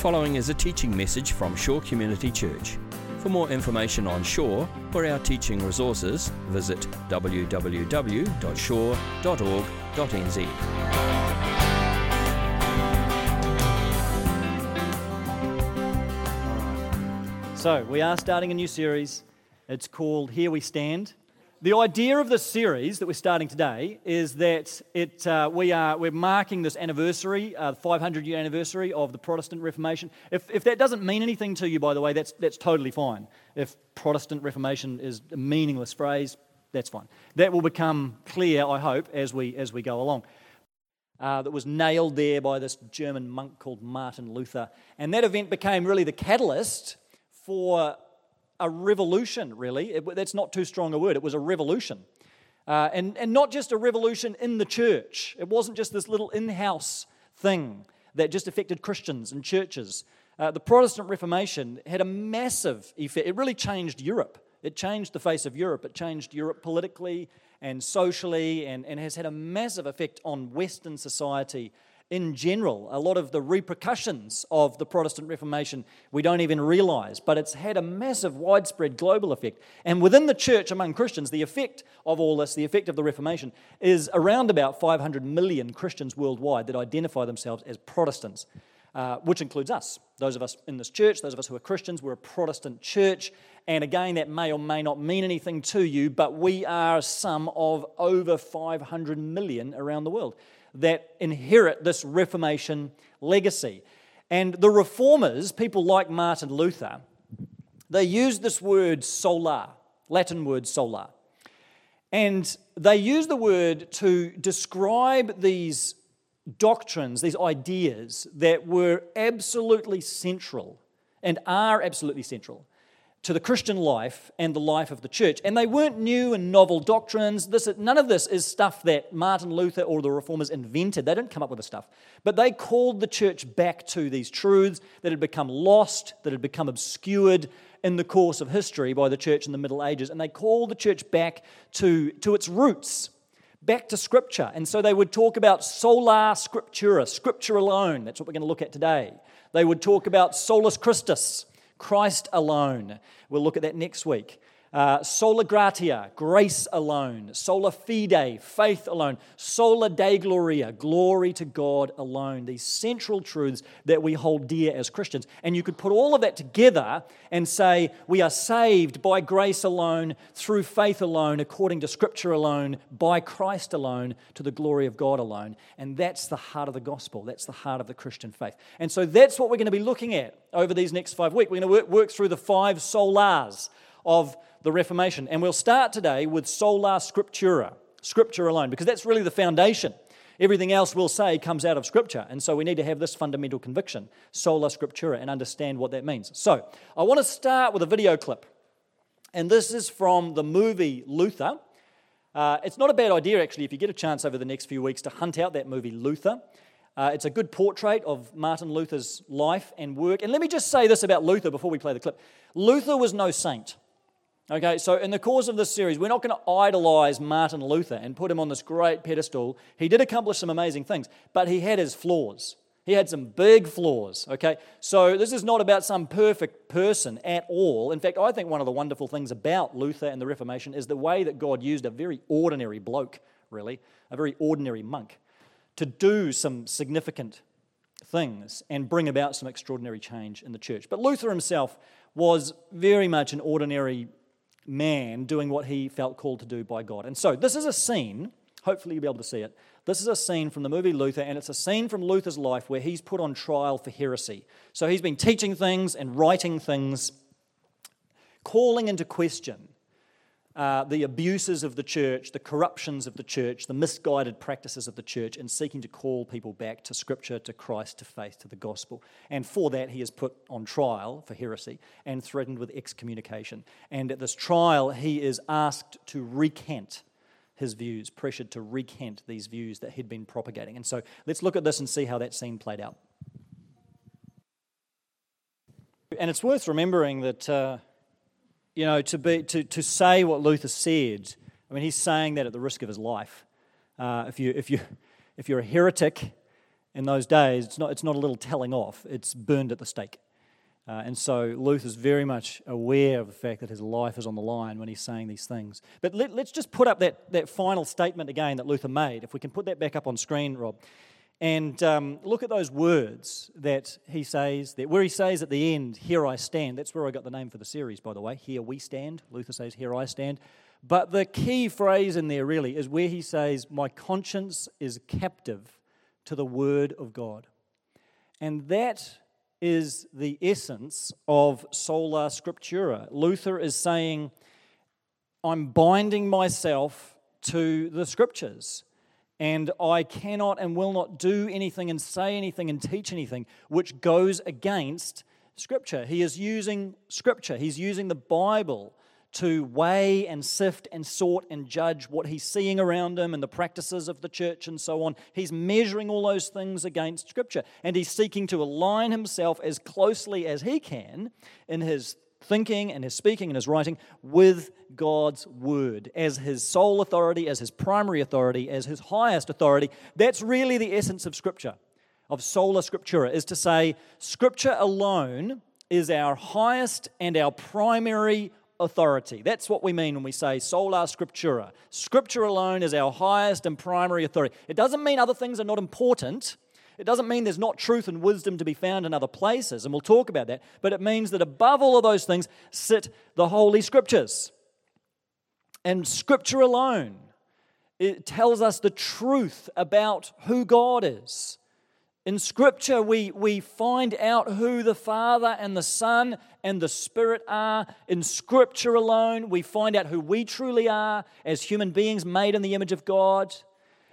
following is a teaching message from Shore Community Church. For more information on Shore or our teaching resources, visit www.shore.org.nz. So, we are starting a new series. It's called Here We Stand. The idea of this series that we're starting today is that it, uh, we are, we're marking this anniversary, uh, 500 year anniversary of the Protestant Reformation. If, if that doesn't mean anything to you, by the way, that's, that's totally fine. If Protestant Reformation is a meaningless phrase, that's fine. That will become clear, I hope, as we, as we go along. Uh, that was nailed there by this German monk called Martin Luther. And that event became really the catalyst for a revolution, really. It, that's not too strong a word. It was a revolution. Uh, and, and not just a revolution in the church, it wasn't just this little in house thing that just affected Christians and churches. Uh, the Protestant Reformation had a massive effect. It really changed Europe. It changed the face of Europe. It changed Europe politically and socially and, and has had a massive effect on Western society in general. A lot of the repercussions of the Protestant Reformation we don't even realize, but it's had a massive, widespread global effect. And within the church, among Christians, the effect of all this, the effect of the Reformation, is around about 500 million Christians worldwide that identify themselves as Protestants. Uh, which includes us. Those of us in this church, those of us who are Christians, we're a Protestant church. And again, that may or may not mean anything to you, but we are some of over 500 million around the world that inherit this Reformation legacy. And the reformers, people like Martin Luther, they used this word sola, Latin word sola. And they used the word to describe these doctrines, these ideas that were absolutely central and are absolutely central to the Christian life and the life of the church. And they weren't new and novel doctrines. This, none of this is stuff that Martin Luther or the reformers invented. They didn't come up with the stuff. But they called the church back to these truths that had become lost, that had become obscured in the course of history by the church in the Middle Ages. And they called the church back to, to its roots, back to Scripture. And so they would talk about sola scriptura, Scripture alone. That's what we're going to look at today. They would talk about solus Christus Christ alone. We'll look at that next week. Uh, sola gratia, grace alone. Sola fide, faith alone. Sola dei gloria, glory to God alone. These central truths that we hold dear as Christians. And you could put all of that together and say, we are saved by grace alone, through faith alone, according to Scripture alone, by Christ alone, to the glory of God alone. And that's the heart of the gospel. That's the heart of the Christian faith. And so that's what we're going to be looking at over these next five weeks. We're going to work, work through the five solas of the Reformation. And we'll start today with sola scriptura, scripture alone, because that's really the foundation. Everything else we'll say comes out of Scripture. And so we need to have this fundamental conviction, sola scriptura, and understand what that means. So I want to start with a video clip. And this is from the movie Luther. Uh, it's not a bad idea, actually, if you get a chance over the next few weeks to hunt out that movie Luther. Uh, it's a good portrait of Martin Luther's life and work. And let me just say this about Luther before we play the clip Luther was no saint. Okay, so in the course of this series, we're not going to idolize Martin Luther and put him on this great pedestal. He did accomplish some amazing things, but he had his flaws. He had some big flaws, okay? So this is not about some perfect person at all. In fact, I think one of the wonderful things about Luther and the Reformation is the way that God used a very ordinary bloke, really, a very ordinary monk, to do some significant things and bring about some extraordinary change in the church. But Luther himself was very much an ordinary man doing what he felt called to do by God. And so, this is a scene, hopefully, you'll be able to see it. This is a scene from the movie Luther, and it's a scene from Luther's life where he's put on trial for heresy. So, he's been teaching things and writing things, calling into question uh, the abuses of the church, the corruptions of the church, the misguided practices of the church, and seeking to call people back to Scripture, to Christ, to faith, to the gospel. And for that, he is put on trial for heresy and threatened with excommunication. And at this trial, he is asked to recant his views, pressured to recant these views that he'd been propagating. And so let's look at this and see how that scene played out. And it's worth remembering that. Uh, you know, to, be, to, to say what Luther said, I mean, he's saying that at the risk of his life. Uh, if, you, if, you, if you're a heretic in those days, it's not, it's not a little telling off, it's burned at the stake. Uh, and so Luther's very much aware of the fact that his life is on the line when he's saying these things. But let, us just put up that, that final statement again that Luther made. If we can put that back up on screen, Rob. And um, look at those words that he says, that where he says at the end, Here I stand. That's where I got the name for the series, by the way. Here we stand. Luther says, Here I stand. But the key phrase in there really is where he says, My conscience is captive to the word of God. And that is the essence of sola scriptura. Luther is saying, I'm binding myself to the scriptures, and I cannot and will not do anything and say anything and teach anything which goes against scripture. He is using scripture, he's using the Bible to weigh and sift and sort and judge what he's seeing around him and the practices of the church and so on. He's measuring all those things against Scripture and he's seeking to align himself as closely as he can in his thinking and his speaking and his writing with God's word as his sole authority, as his primary authority, as his highest authority. That's really the essence of Scripture, of sola scriptura, is to say, Scripture alone is our highest and our primary authority. That's what we mean when we say sola scriptura. Scripture alone is our highest and primary authority. It doesn't mean other things are not important. It doesn't mean there's not truth and wisdom to be found in other places, and we'll talk about that. But it means that above all of those things sit the Holy Scriptures. And Scripture alone it tells us the truth about who God is. In Scripture, we, we find out who the Father and the Son and the Spirit are. In Scripture alone, we find out who we truly are as human beings made in the image of God.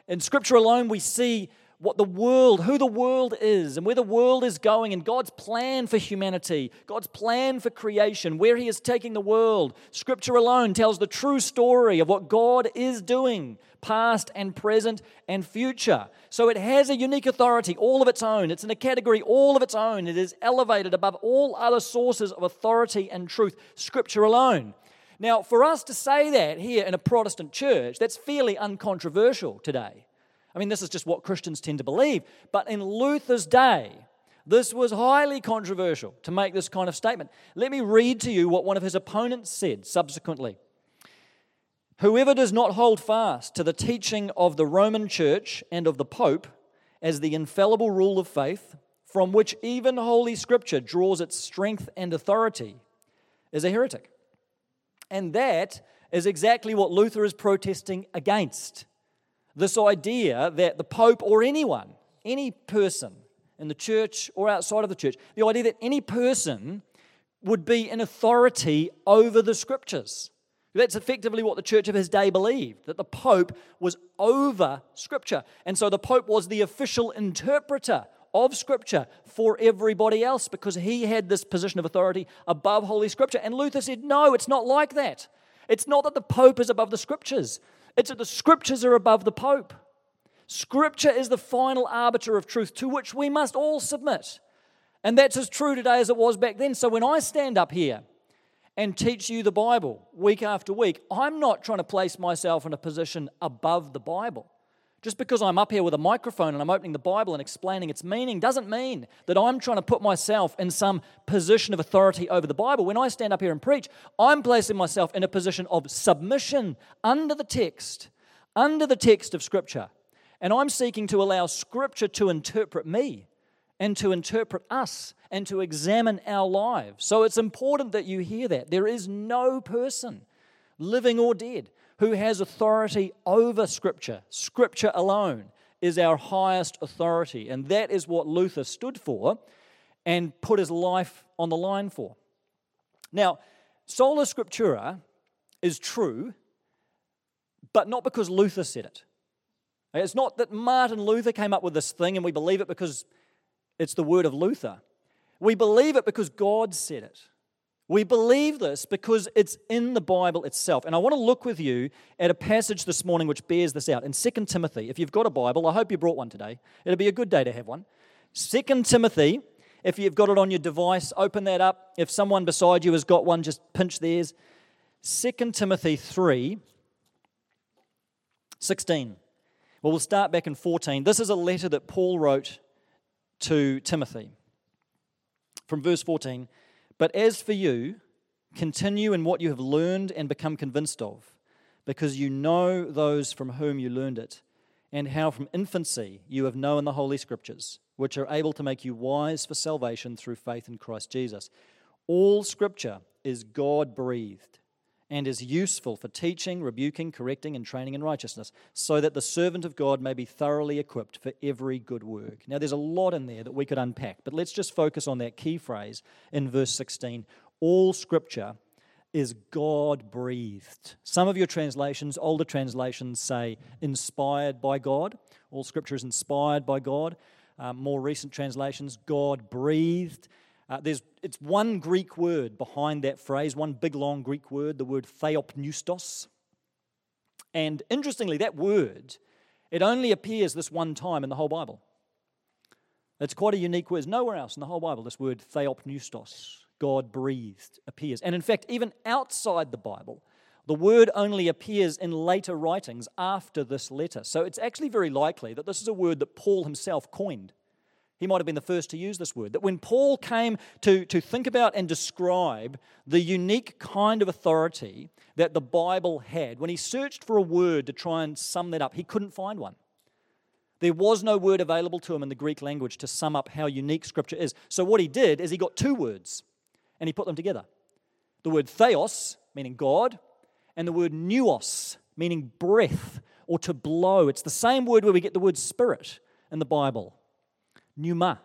In Scripture alone, we see what the world, who the world is, and where the world is going, and God's plan for humanity, God's plan for creation, where He is taking the world. Scripture alone tells the true story of what God is doing past and present and future. So it has a unique authority all of its own. It's in a category all of its own. It is elevated above all other sources of authority and truth, Scripture alone. Now, for us to say that here in a Protestant church, that's fairly uncontroversial today. I mean, this is just what Christians tend to believe. But in Luther's day, this was highly controversial to make this kind of statement. Let me read to you what one of his opponents said subsequently. Whoever does not hold fast to the teaching of the Roman Church and of the Pope as the infallible rule of faith, from which even Holy Scripture draws its strength and authority, is a heretic. And that is exactly what Luther is protesting against. This idea that the Pope or anyone, any person in the church or outside of the church, the idea that any person would be in authority over the Scriptures. That's effectively what the church of his day believed that the Pope was over Scripture. And so the Pope was the official interpreter of Scripture for everybody else because he had this position of authority above Holy Scripture. And Luther said, no, it's not like that. It's not that the Pope is above the Scriptures, it's that the Scriptures are above the Pope. Scripture is the final arbiter of truth to which we must all submit. And that's as true today as it was back then. So when I stand up here and teach you the Bible week after week, I'm not trying to place myself in a position above the Bible. Just because I'm up here with a microphone and I'm opening the Bible and explaining its meaning doesn't mean that I'm trying to put myself in some position of authority over the Bible. When I stand up here and preach, I'm placing myself in a position of submission under the text, under the text of Scripture. And I'm seeking to allow Scripture to interpret me and to interpret us and to examine our lives. So it's important that you hear that. There is no person, living or dead, who has authority over Scripture. Scripture alone is our highest authority. And that is what Luther stood for and put his life on the line for. Now, sola scriptura is true, but not because Luther said it. It's not that Martin Luther came up with this thing and we believe it because it's the word of Luther. We believe it because God said it. We believe this because it's in the Bible itself. And I want to look with you at a passage this morning which bears this out. In 2 Timothy, if you've got a Bible, I hope you brought one today. It'll be a good day to have one. 2 Timothy, if you've got it on your device, open that up. If someone beside you has got one, just pinch theirs. 2 Timothy 3 16. Well, we'll start back in 14. This is a letter that Paul wrote to Timothy from verse 14. But as for you, continue in what you have learned and become convinced of, because you know those from whom you learned it, and how from infancy you have known the Holy Scriptures, which are able to make you wise for salvation through faith in Christ Jesus. All Scripture is God breathed and is useful for teaching, rebuking, correcting, and training in righteousness, so that the servant of God may be thoroughly equipped for every good work. Now, there's a lot in there that we could unpack, but let's just focus on that key phrase in verse 16. All scripture is God breathed. Some of your translations, older translations, say inspired by God. All scripture is inspired by God. Uh, more recent translations, God breathed. Uh, there's, it's one Greek word behind that phrase, one big long Greek word, the word theopneustos. And interestingly, that word, it only appears this one time in the whole Bible. It's quite a unique word. Nowhere else in the whole Bible this word theopneustos, God breathed, appears. And in fact, even outside the Bible, the word only appears in later writings after this letter. So it's actually very likely that this is a word that Paul himself coined. He might have been the first to use this word. That when Paul came to, to think about and describe the unique kind of authority that the Bible had, when he searched for a word to try and sum that up, he couldn't find one. There was no word available to him in the Greek language to sum up how unique Scripture is. So what he did is he got two words and he put them together the word theos, meaning God, and the word nous, meaning breath or to blow. It's the same word where we get the word spirit in the Bible pneuma.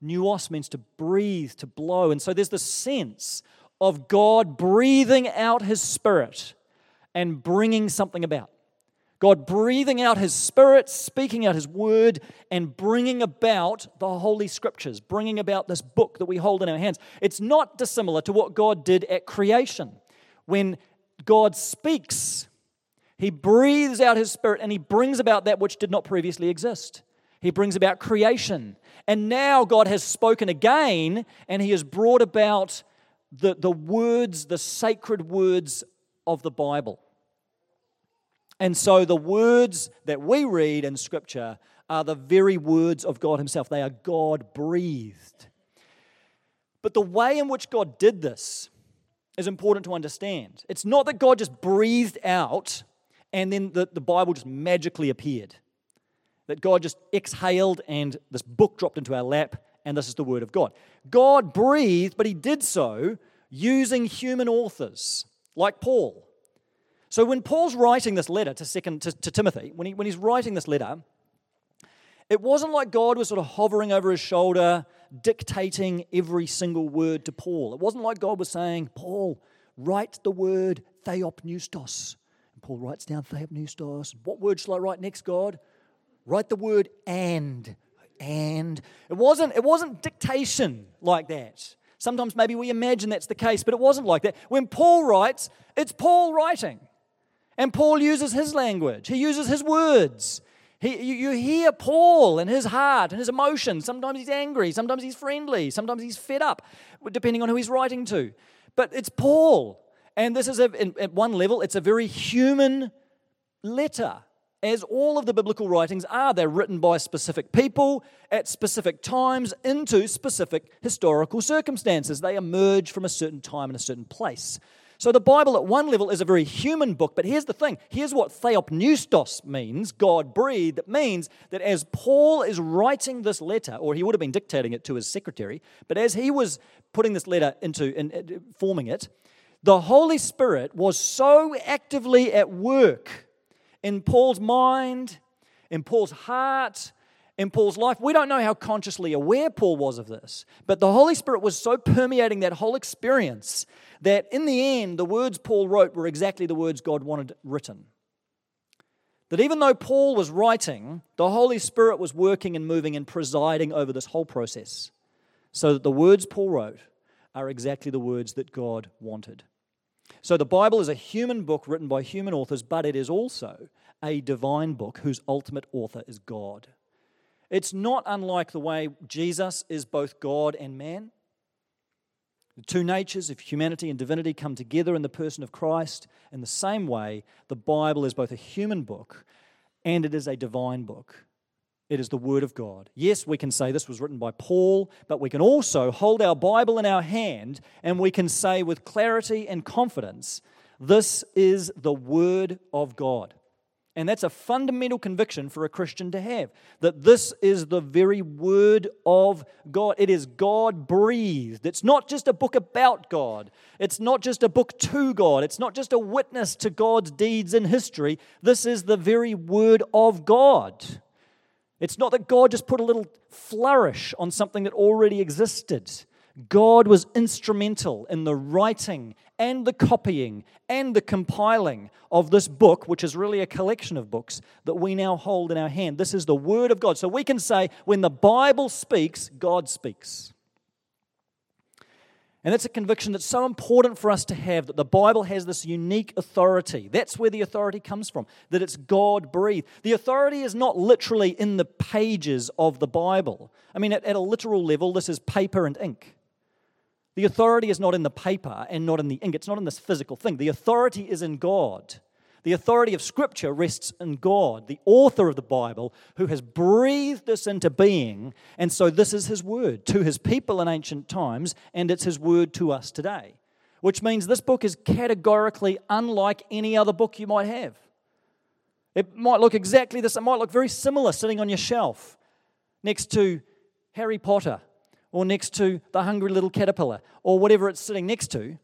Nous means to breathe, to blow. And so there's the sense of God breathing out his spirit and bringing something about. God breathing out his spirit, speaking out his word, and bringing about the Holy Scriptures, bringing about this book that we hold in our hands. It's not dissimilar to what God did at creation. When God speaks, he breathes out his spirit and he brings about that which did not previously exist. He brings about creation. And now God has spoken again, and He has brought about the, the words, the sacred words of the Bible. And so the words that we read in Scripture are the very words of God Himself. They are God breathed. But the way in which God did this is important to understand. It's not that God just breathed out and then the, the Bible just magically appeared that God just exhaled and this book dropped into our lap, and this is the Word of God. God breathed, but He did so using human authors like Paul. So when Paul's writing this letter to, second, to, to Timothy, when, he, when he's writing this letter, it wasn't like God was sort of hovering over his shoulder, dictating every single word to Paul. It wasn't like God was saying, Paul, write the word theopneustos. And Paul writes down theopneustos. What word shall I write next, God? Write the word and. And. It wasn't, it wasn't dictation like that. Sometimes maybe we imagine that's the case, but it wasn't like that. When Paul writes, it's Paul writing. And Paul uses his language, he uses his words. He, you, you hear Paul and his heart and his emotions. Sometimes he's angry, sometimes he's friendly, sometimes he's fed up, depending on who he's writing to. But it's Paul. And this is, a, at one level, it's a very human letter as all of the biblical writings are. They're written by specific people at specific times into specific historical circumstances. They emerge from a certain time and a certain place. So the Bible, at one level, is a very human book, but here's the thing here's what theopneustos means God breathed. It means that as Paul is writing this letter, or he would have been dictating it to his secretary, but as he was putting this letter into in, forming it, the Holy Spirit was so actively at work in Paul's mind, in Paul's heart, in Paul's life. We don't know how consciously aware Paul was of this, but the Holy Spirit was so permeating that whole experience that in the end, the words Paul wrote were exactly the words God wanted written. That even though Paul was writing, the Holy Spirit was working and moving and presiding over this whole process, so that the words Paul wrote are exactly the words that God wanted. So the Bible is a human book written by human authors, but it is also a divine book whose ultimate author is God. It's not unlike the way Jesus is both God and man. The two natures of humanity and divinity come together in the person of Christ. In the same way, the Bible is both a human book and it is a divine book. It is the Word of God. Yes, we can say this was written by Paul, but we can also hold our Bible in our hand and we can say with clarity and confidence, this is the Word of God. And that's a fundamental conviction for a Christian to have that this is the very Word of God. It is God breathed. It's not just a book about God, it's not just a book to God, it's not just a witness to God's deeds in history. This is the very Word of God. It's not that God just put a little flourish on something that already existed. God was instrumental in the writing and the copying and the compiling of this book, which is really a collection of books that we now hold in our hand. This is the Word of God. So we can say, when the Bible speaks, God speaks. And that's a conviction that's so important for us to have that the Bible has this unique authority. That's where the authority comes from, that it's God breathed. The authority is not literally in the pages of the Bible. I mean, at, at, a literal level, this is paper and ink. The authority is not in the paper and not in the ink, it's not in this physical thing. The authority is in God. The authority of Scripture rests in God, the author of the Bible, who has breathed this into being. And so this is His word to His people in ancient times, and it's His word to us today. Which means this book is categorically unlike any other book you might have. It might look exactly this, it might look very similar sitting on your shelf next to Harry Potter or next to the hungry little caterpillar or whatever it's sitting next to.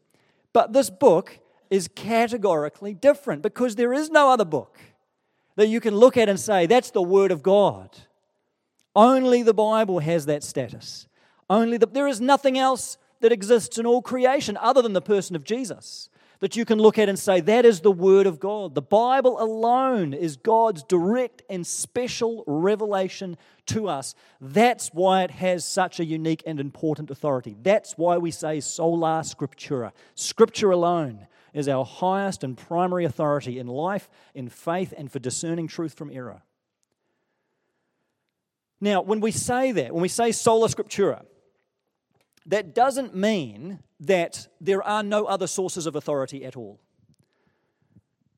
But this book is categorically different because there is no other book that you can look at and say, that's the Word of God. Only the Bible has that status. Only the, there is nothing else that exists in all creation other than the person of Jesus that you can look at and say, that is the Word of God. The Bible alone is God's direct and special revelation to us. That's why it has such a unique and important authority. That's why we say sola scriptura. Scripture alone is our highest and primary authority in life, in faith, and for discerning truth from error. Now, when we say that, when we say sola scriptura, that doesn't mean that there are no other sources of authority at all.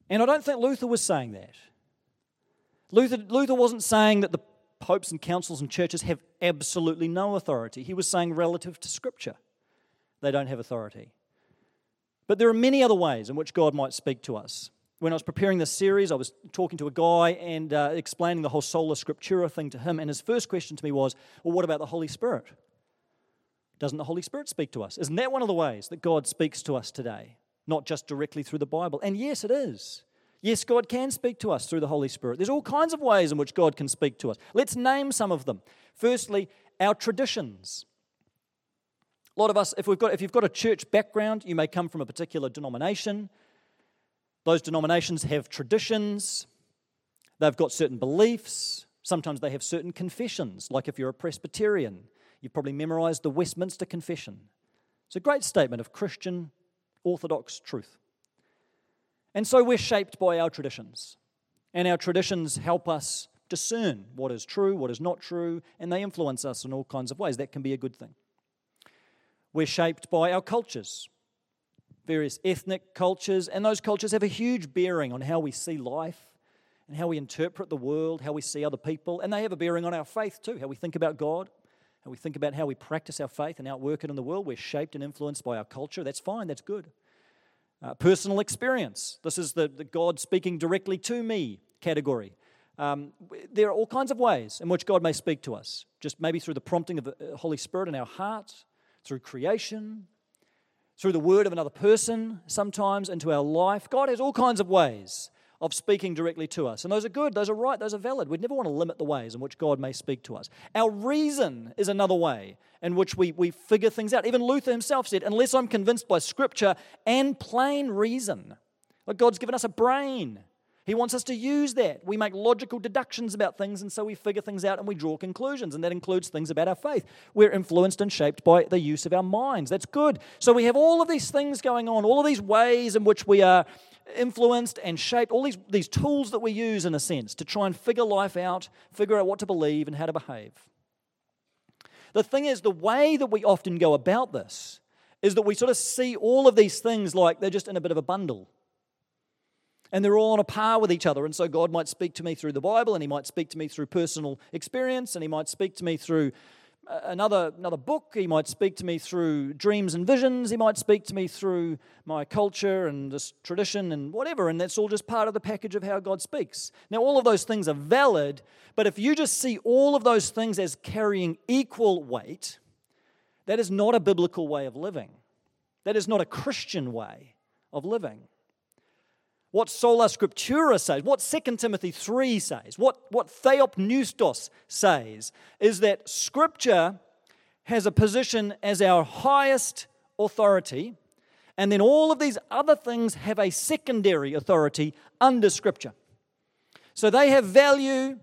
And I don't think Luther was saying that. Luther, Luther wasn't saying that the popes and councils and churches have absolutely no authority. He was saying, relative to Scripture, they don't have authority. But there are many other ways in which God might speak to us. When I was preparing this series, I was talking to a guy and uh, explaining the whole sola scriptura thing to him. And his first question to me was, Well, what about the Holy Spirit? Doesn't the Holy Spirit speak to us? Isn't that one of the ways that God speaks to us today? Not just directly through the Bible. And yes, it is. Yes, God can speak to us through the Holy Spirit. There's all kinds of ways in which God can speak to us. Let's name some of them. Firstly, our traditions. A lot of us, if, we've got, if you've got a church background, you may come from a particular denomination. Those denominations have traditions, they've got certain beliefs. Sometimes they have certain confessions, like if you're a Presbyterian, you've probably memorized the Westminster Confession. It's a great statement of Christian orthodox truth. And so we're shaped by our traditions. And our traditions help us discern what is true, what is not true, and they influence us in all kinds of ways. That can be a good thing. We're shaped by our cultures, various ethnic cultures, and those cultures have a huge bearing on how we see life and how we interpret the world, how we see other people, and they have a bearing on our faith too, how we think about God, how we think about how we practice our faith and outwork it in the world. We're shaped and influenced by our culture. That's fine, that's good. Uh, personal experience. This is the, the God speaking directly to me category. Um, there are all kinds of ways in which God may speak to us, just maybe through the prompting of the uh, Holy Spirit in our hearts through creation, through the word of another person, sometimes into our life. God has all kinds of ways of speaking directly to us. And those are good, those are right, those are valid. We'd never want to limit the ways in which God may speak to us. Our reason is another way in which we, we figure things out. Even Luther himself said, unless I'm convinced by scripture and plain reason, like God's given us a brain. He wants us to use that. We make logical deductions about things, and so we figure things out and we draw conclusions, and that includes things about our faith. We're influenced and shaped by the use of our minds. That's good. So we have all of these things going on, all of these ways in which we are influenced and shaped, all these, these tools that we use, in a sense, to try and figure life out, figure out what to believe, and how to behave. The thing is, the way that we often go about this is that we sort of see all of these things like they're just in a bit of a bundle. And they're all on a par with each other. And so God might speak to me through the Bible, and He might speak to me through personal experience, and He might speak to me through uh, another, another book. He might speak to me through dreams and visions. He might speak to me through my culture and this tradition and whatever. And that's all just part of the package of how God speaks. Now, all of those things are valid, but if you just see all of those things as carrying equal weight, that is not a biblical way of living. That is not a Christian way of living what sola scriptura says, what 2 Timothy 3 says, what, what theopneustos says, is that scripture has a position as our highest authority, and then all of these other things have a secondary authority under scripture. So they have value,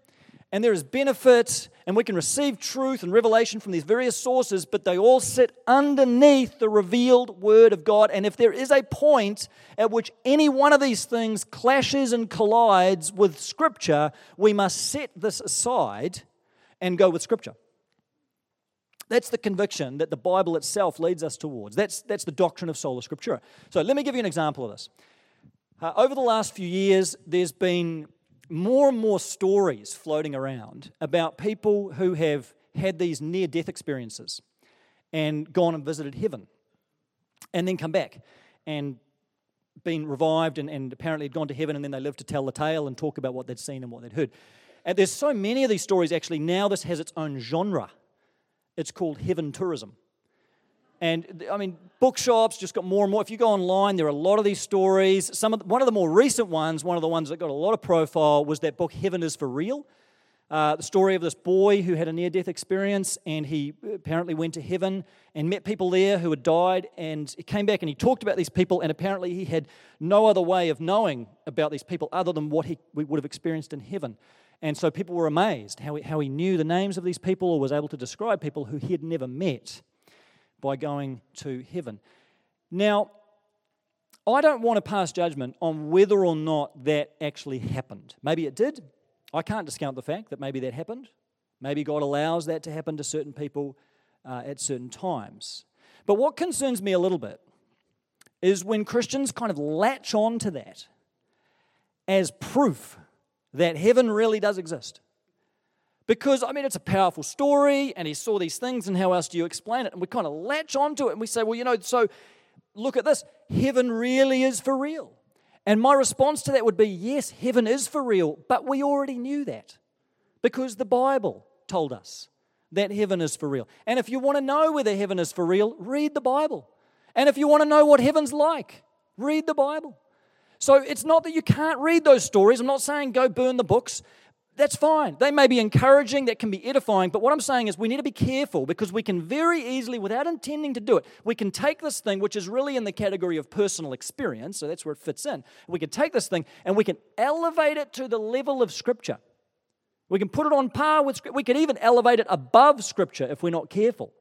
and there is benefit, and we can receive truth and revelation from these various sources, but they all sit underneath the revealed Word of God. And if there is a point at which any one of these things clashes and collides with Scripture, we must set this aside and go with Scripture. That's the conviction that the Bible itself leads us towards. That's, that's the doctrine of sola scriptura. So let me give you an example of this. Uh, over the last few years, there's been more and more stories floating around about people who have had these near death experiences and gone and visited heaven and then come back and been revived and, and apparently had gone to heaven and then they lived to tell the tale and talk about what they'd seen and what they'd heard. And there's so many of these stories actually now this has its own genre. It's called heaven tourism. And I mean, bookshops just got more and more. If you go online, there are a lot of these stories. Some of one of the more recent ones, one of the ones that got a lot of profile, was that book Heaven is for Real. Uh, the story of this boy who had a near death experience and he apparently went to heaven and met people there who had died. And he came back and he talked about these people, and apparently he had no other way of knowing about these people other than what he would have experienced in heaven. And so people were amazed how he, how he knew the names of these people or was able to describe people who he had never met by going to heaven. Now, I don't want to pass judgment on whether or not that actually happened. Maybe it did. I can't discount the fact that maybe that happened. Maybe God allows that to happen to certain people uh, at certain times. But what concerns me a little bit is when Christians kind of latch on to that as proof that heaven really does exist. Because, I mean, it's a powerful story, and he saw these things, and how else do you explain it? And we kind of latch onto it and we say, well, you know, so look at this. Heaven really is for real. And my response to that would be, yes, heaven is for real, but we already knew that because the Bible told us that heaven is for real. And if you want to know whether heaven is for real, read the Bible. And if you want to know what heaven's like, read the Bible. So it's not that you can't read those stories. I'm not saying go burn the books that's fine. They may be encouraging, that can be edifying, but what I'm saying is we need to be careful because we can very easily, without intending to do it, we can take this thing, which is really in the category of personal experience, so that's where it fits in. We can take this thing and we can elevate it to the level of Scripture. We can put it on par with Scripture. We could even elevate it above Scripture if we're not careful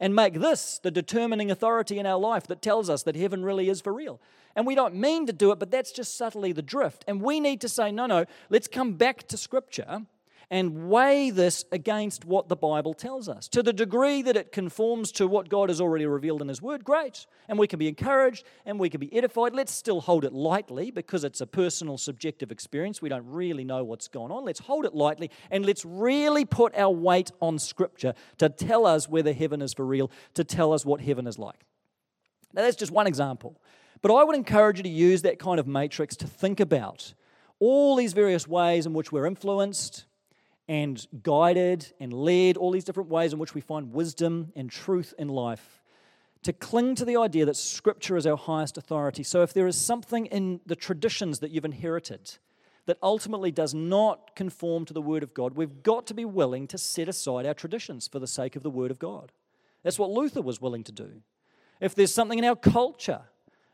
and make this the determining authority in our life that tells us that heaven really is for real. And we don't mean to do it, but that's just subtly the drift. And we need to say, no, no, let's come back to Scripture and weigh this against what the Bible tells us. To the degree that it conforms to what God has already revealed in His Word, great. And we can be encouraged and we can be edified. Let's still hold it lightly because it's a personal, subjective experience. We don't really know what's going on. Let's hold it lightly and let's really put our weight on Scripture to tell us whether heaven is for real, to tell us what heaven is like. Now, that's just one example. But I would encourage you to use that kind of matrix to think about all these various ways in which we're influenced and guided and led, all these different ways in which we find wisdom and truth in life. To cling to the idea that Scripture is our highest authority. So, if there is something in the traditions that you've inherited that ultimately does not conform to the Word of God, we've got to be willing to set aside our traditions for the sake of the Word of God. That's what Luther was willing to do. If there's something in our culture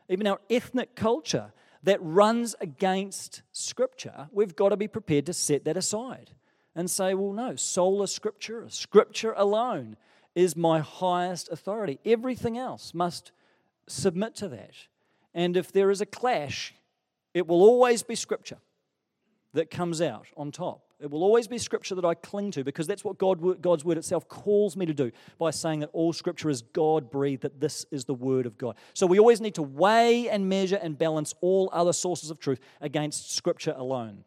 even our ethnic culture, that runs against Scripture, we've got to be prepared to set that aside and say, well, no, sola scriptura, Scripture alone is my highest authority. Everything else must submit to that. And if there is a clash, it will always be Scripture that comes out on top. It will always be Scripture that I cling to because that's what God, God's Word itself calls me to do by saying that all Scripture is God breathed, that this is the Word of God. So we always need to weigh and measure and balance all other sources of truth against Scripture alone.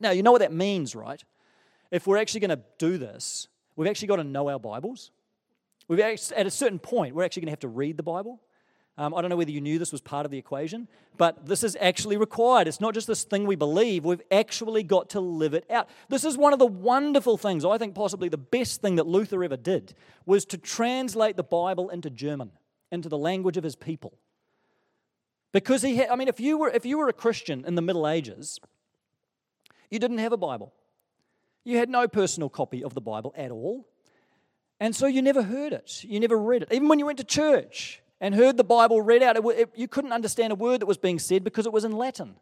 Now, you know what that means, right? If we're actually going to do this, we've actually got to know our Bibles. We've actually, at a certain point, we're actually going to have to read the Bible. Um, I don't know whether you knew this was part of the equation, but this is actually required. It's not just this thing we believe, we've actually got to live it out. This is one of the wonderful things, I think possibly the best thing that Luther ever did, was to translate the Bible into German, into the language of his people. Because he had, I mean, if you were, if you were a Christian in the Middle Ages, you didn't have a Bible. You had no personal copy of the Bible at all. And so you never heard it. You never read it. Even when you went to church, and heard the Bible read out, it, it, you couldn't understand a word that was being said because it was in Latin.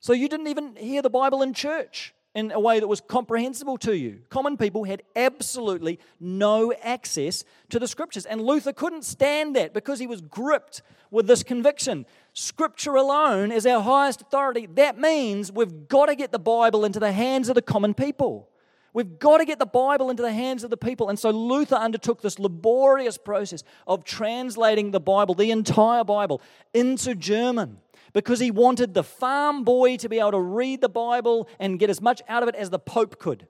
So you didn't even hear the Bible in church in a way that was comprehensible to you. Common people had absolutely no access to the scriptures. And Luther couldn't stand that because he was gripped with this conviction. Scripture alone is our highest authority. That means we've got to get the Bible into the hands of the common people. We've got to get the Bible into the hands of the people. And so Luther undertook this laborious process of translating the Bible, the entire Bible, into German because he wanted the farm boy to be able to read the Bible and get as much out of it as the Pope could.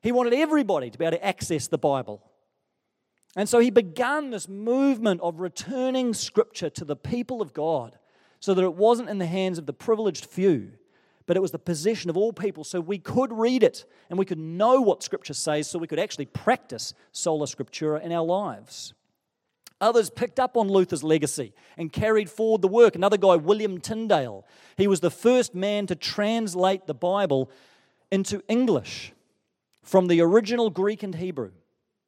He wanted everybody to be able to access the Bible. And so he began this movement of returning Scripture to the people of God so that it wasn't in the hands of the privileged few, but it was the possession of all people. So we could read it and we could know what Scripture says, so we could actually practice sola scriptura in our lives. Others picked up on Luther's legacy and carried forward the work. Another guy, William Tyndale, he was the first man to translate the Bible into English from the original Greek and Hebrew.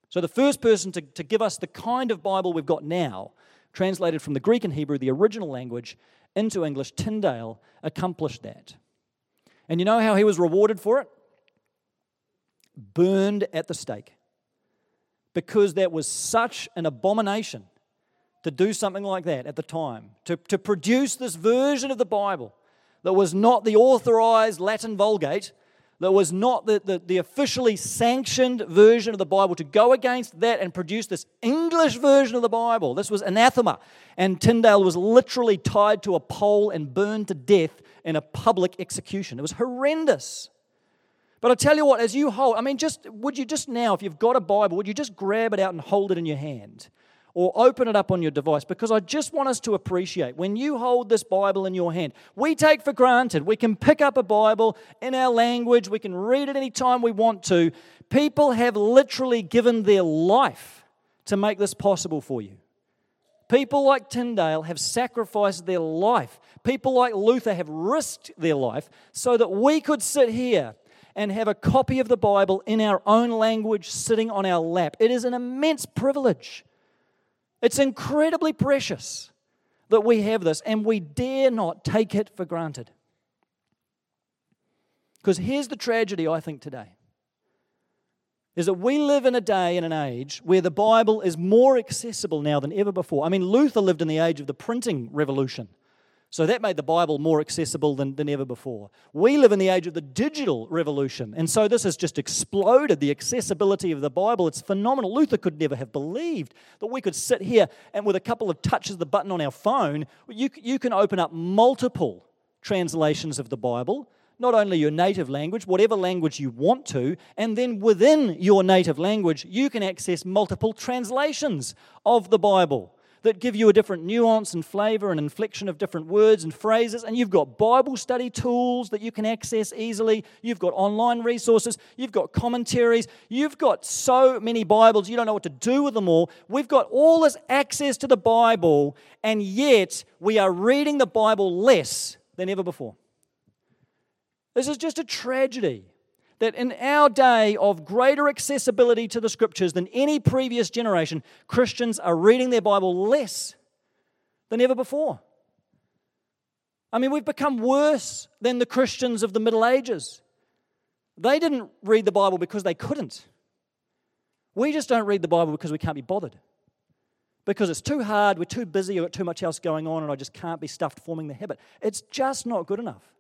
So, the first person to, to give us the kind of Bible we've got now, translated from the Greek and Hebrew, the original language, into English, Tyndale accomplished that. And you know how he was rewarded for it? Burned at the stake. Because that was such an abomination to do something like that at the time, to, to produce this version of the Bible that was not the authorized Latin Vulgate, that was not the, the, the, officially sanctioned version of the Bible, to go against that and produce this English version of the Bible. This was anathema. And Tyndale was literally tied to a pole and burned to death in a public execution. It was horrendous. But I tell you what, as you hold, I mean, just would you just now, if you've got a Bible, would you just grab it out and hold it in your hand? Or open it up on your device because I just want us to appreciate when you hold this Bible in your hand, we take for granted we can pick up a Bible in our language, we can read it anytime we want to. People have literally given their life to make this possible for you. People like Tyndale have sacrificed their life. People like Luther have risked their life so that we could sit here and have a copy of the Bible in our own language sitting on our lap. It is an immense privilege. It's incredibly precious that we have this, and we dare not take it for granted. Because here's the tragedy, I think, today is that we live in a day and an age where the Bible is more accessible now than ever before. I mean, Luther lived in the age of the printing revolution. So that made the Bible more accessible than, than ever before. We live in the age of the digital revolution. And so this has just exploded the accessibility of the Bible. It's phenomenal. Luther could never have believed that we could sit here and with a couple of touches of the button on our phone, you, you can open up multiple translations of the Bible not only your native language, whatever language you want to, and then within your native language, you can access multiple translations of the Bible that give you a different nuance and flavor and inflection of different words and phrases. And you've got Bible study tools that you can access easily. You've got online resources. You've got commentaries. You've got so many Bibles, you don't know what to do with them all. We've got all this access to the Bible, and yet we are reading the Bible less than ever before. This is just a tragedy that in our day of greater accessibility to the scriptures than any previous generation, Christians are reading their Bible less than ever before. I mean, we've become worse than the Christians of the Middle Ages. They didn't read the Bible because they couldn't. We just don't read the Bible because we can't be bothered. Because it's too hard, we're too busy, we've got too much else going on, and I just can't be stuffed forming the habit. It's just not good enough.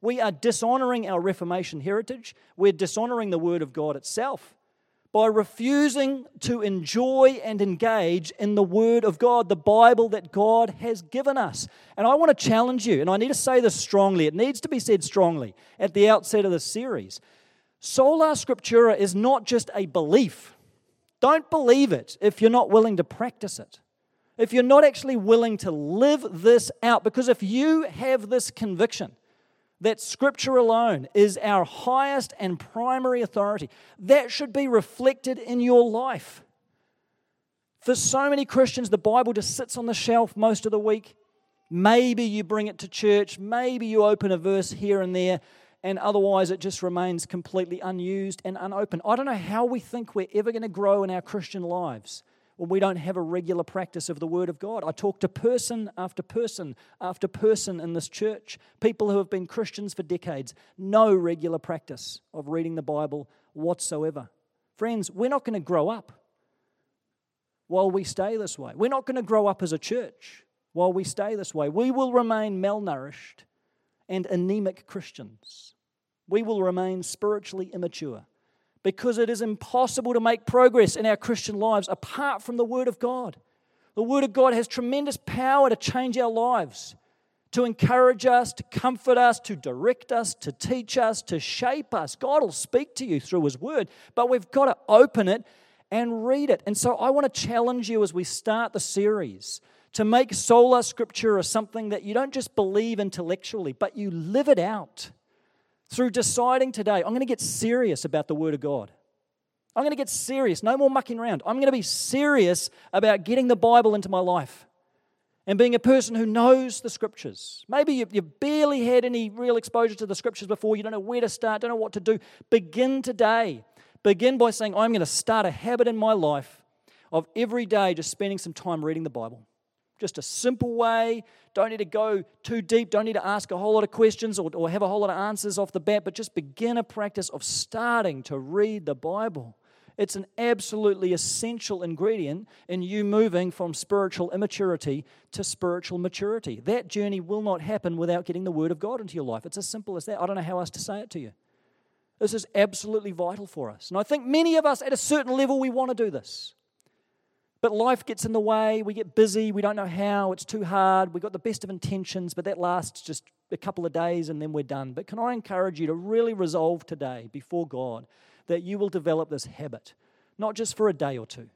We are dishonoring our Reformation heritage. We're dishonoring the Word of God itself by refusing to enjoy and engage in the Word of God, the Bible that God has given us. And I want to challenge you, and I need to say this strongly, it needs to be said strongly at the outset of this series. Sola Scriptura is not just a belief. Don't believe it if you're not willing to practice it. If you're not actually willing to live this out, because if you have this conviction, that Scripture alone is our highest and primary authority. That should be reflected in your life. For so many Christians, the Bible just sits on the shelf most of the week. Maybe you bring it to church, maybe you open a verse here and there, and otherwise it just remains completely unused and unopened. I don't know how we think we're ever going to grow in our Christian lives when we don't have a regular practice of the Word of God. I talk to person after person after person in this church, people who have been Christians for decades, no regular practice of reading the Bible whatsoever. Friends, we're not going to grow up while we stay this way. We're not going to grow up as a church while we stay this way. We will remain malnourished and anemic Christians. We will remain spiritually immature because it is impossible to make progress in our Christian lives apart from the Word of God. The Word of God has tremendous power to change our lives, to encourage us, to comfort us, to direct us, to teach us, to shape us. God will speak to you through His Word, but we've got to open it and read it. And so I want to challenge you as we start the series to make sola scriptura something that you don't just believe intellectually, but you live it out through deciding today, I'm going to get serious about the Word of God. I'm going to get serious. No more mucking around. I'm going to be serious about getting the Bible into my life and being a person who knows the Scriptures. Maybe you've barely had any real exposure to the Scriptures before. You don't know where to start, don't know what to do. Begin today. Begin by saying, I'm going to start a habit in my life of every day just spending some time reading the Bible. Just a simple way. Don't need to go too deep. Don't need to ask a whole lot of questions or, or have a whole lot of answers off the bat, but just begin a practice of starting to read the Bible. It's an absolutely essential ingredient in you moving from spiritual immaturity to spiritual maturity. That journey will not happen without getting the Word of God into your life. It's as simple as that. I don't know how else to say it to you. This is absolutely vital for us. And I think many of us, at a certain level, we want to do this. But life gets in the way, we get busy, we don't know how, it's too hard, we've got the best of intentions, but that lasts just a couple of days and then we're done. But can I encourage you to really resolve today before God that you will develop this habit, not just for a day or two,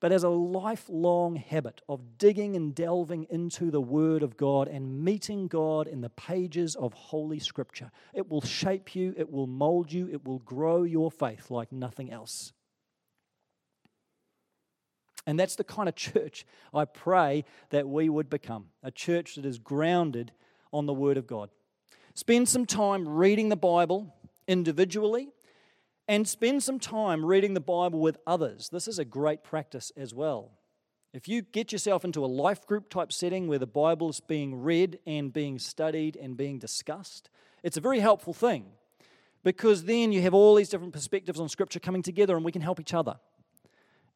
but as a lifelong habit of digging and delving into the Word of God and meeting God in the pages of Holy Scripture. It will shape you, it will mold you, it will grow your faith like nothing else. And that's the kind of church I pray that we would become a church that is grounded on the Word of God. Spend some time reading the Bible individually and spend some time reading the Bible with others. This is a great practice as well. If you get yourself into a life group type setting where the Bible is being read and being studied and being discussed, it's a very helpful thing because then you have all these different perspectives on Scripture coming together and we can help each other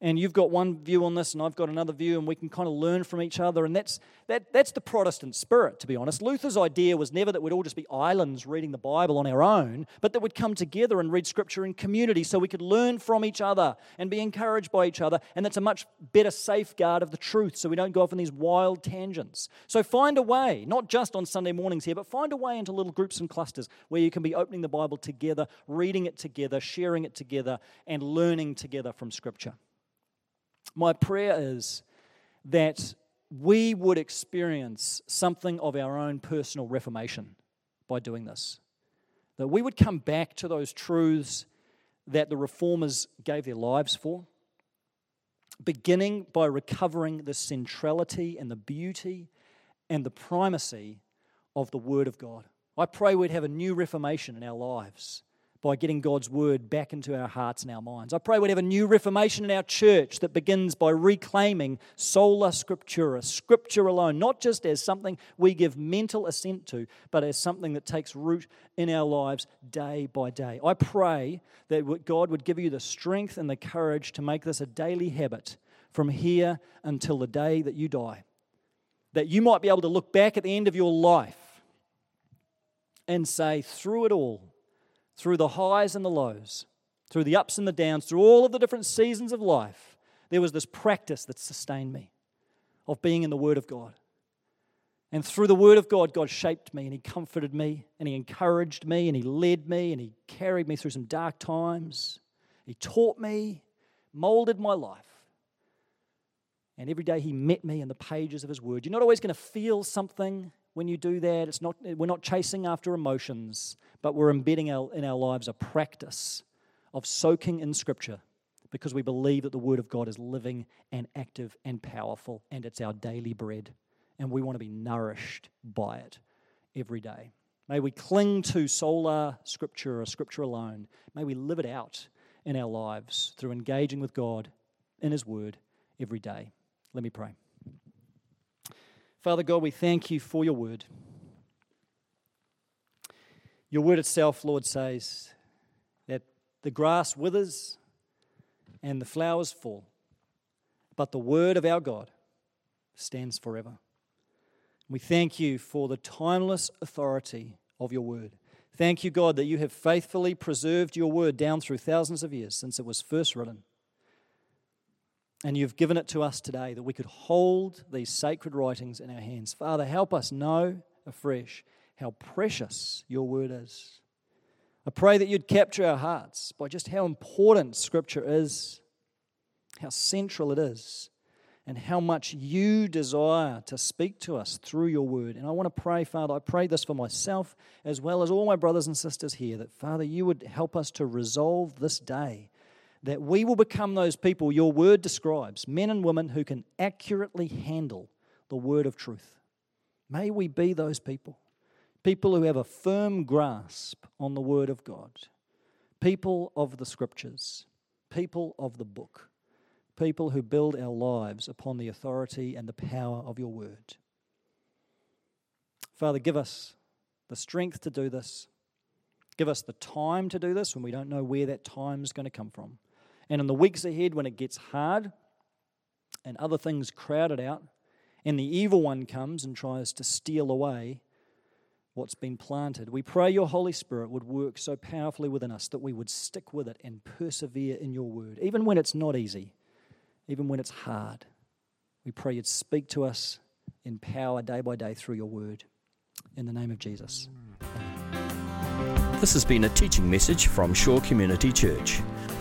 and you've got one view on this and I've got another view and we can kind of learn from each other and that's that, that's the Protestant spirit to be honest. Luther's idea was never that we'd all just be islands reading the Bible on our own, but that we'd come together and read scripture in community so we could learn from each other and be encouraged by each other and that's a much better safeguard of the truth so we don't go off on these wild tangents. So find a way, not just on Sunday mornings here, but find a way into little groups and clusters where you can be opening the Bible together, reading it together, sharing it together and learning together from scripture my prayer is that we would experience something of our own personal reformation by doing this. That we would come back to those truths that the reformers gave their lives for, beginning by recovering the centrality and the beauty and the primacy of the Word of God. I pray we'd have a new reformation in our lives by getting God's word back into our hearts and our minds. I pray we'd have a new reformation in our church that begins by reclaiming sola scriptura, scripture alone, not just as something we give mental assent to, but as something that takes root in our lives day by day. I pray that God would give you the strength and the courage to make this a daily habit from here until the day that you die. That you might be able to look back at the end of your life and say, through it all, through the highs and the lows, through the ups and the downs, through all of the different seasons of life, there was this practice that sustained me of being in the Word of God. And through the Word of God, God shaped me and He comforted me and He encouraged me and He led me and He carried me through some dark times. He taught me, molded my life. And every day He met me in the pages of His Word. You're not always going to feel something when you do that. It's not, we're not chasing after emotions, but we're embedding our, in our lives a practice of soaking in Scripture because we believe that the Word of God is living and active and powerful, and it's our daily bread and we want to be nourished by it every day. May we cling to sola scriptura or scripture alone. May we live it out in our lives through engaging with God in His Word every day. Let me pray. Father God, we thank you for your word. Your word itself, Lord, says that the grass withers and the flowers fall, but the word of our God stands forever. We thank you for the timeless authority of your word. Thank you, God, that you have faithfully preserved your word down through thousands of years since it was first written. And you've given it to us today that we could hold these sacred writings in our hands. Father, help us know afresh how precious your word is. I pray that you'd capture our hearts by just how important Scripture is, how central it is and how much you desire to speak to us through your word. And I want to pray, Father, I pray this for myself as well as all my brothers and sisters here, that, Father, you would help us to resolve this day that we will become those people your word describes, men and women who can accurately handle the word of truth. May we be those people, people who have a firm grasp on the word of God, people of the scriptures, people of the book people who build our lives upon the authority and the power of your word. Father, give us the strength to do this. Give us the time to do this when we don't know where that time is going to come from. And in the weeks ahead, when it gets hard and other things crowd it out, and the evil one comes and tries to steal away what's been planted, we pray your Holy Spirit would work so powerfully within us that we would stick with it and persevere in your word, even when it's not easy even when it's hard. We pray you'd speak to us in power day by day through your word. In the name of Jesus. This has been a teaching message from Shore Community Church.